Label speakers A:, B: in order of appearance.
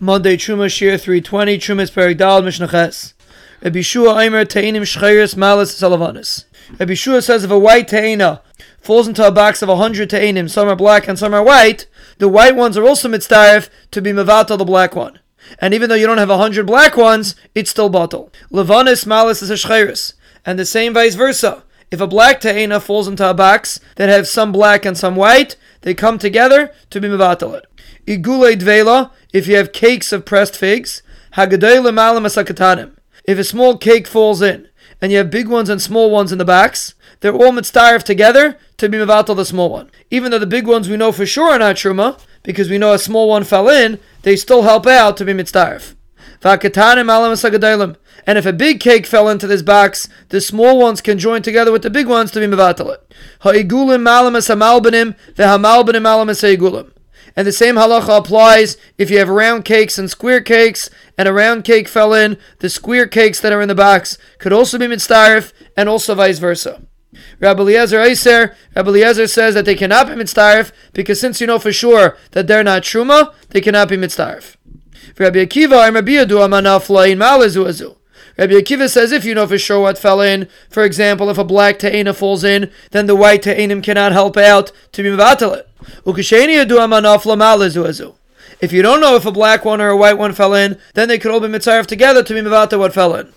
A: Monday Truma Shir 320 Trumas Perigdal Mishnaches. Rabbi Shua Aimer Teinim Shchayris Malas Salavanis. Rabbi Shua says if a white Teina falls into a box of a hundred Teinim, some are black and some are white, the white ones are also mitzdarif to be mavata the black one. And even though you don't have a hundred black ones, it's still bottle. Levanis Malas is a Shchayris. And the same vice versa. If a black Teina falls into a box that have some black and some white, they come together to be mavatal it. Igule dvela, if you have cakes of pressed figs. If a small cake falls in, and you have big ones and small ones in the backs, they're all mitzdarif together to be mevatel the small one. Even though the big ones we know for sure are not truma, because we know a small one fell in, they still help out to be mitzdarif. And if a big cake fell into this box, the small ones can join together with the big ones to be mevatel it. Ha'igulim malam es hamalbanim, ve'hamalbanim malam es and the same halacha applies if you have round cakes and square cakes, and a round cake fell in, the square cakes that are in the box could also be mitzdarif, and also vice versa. Rabbi Eliezer Eiser, Rabbi Eliezer says that they cannot be mitzdarif because since you know for sure that they're not truma, they cannot be mitzdarif. Rabbi Akiva, Rabbi Akiva says if you know for sure what fell in, for example, if a black ta'ina falls in, then the white ta'inim cannot help out to be mevatalit. If you don't know if a black one or a white one fell in, then they could all be mitzaref together to be mevata what fell in.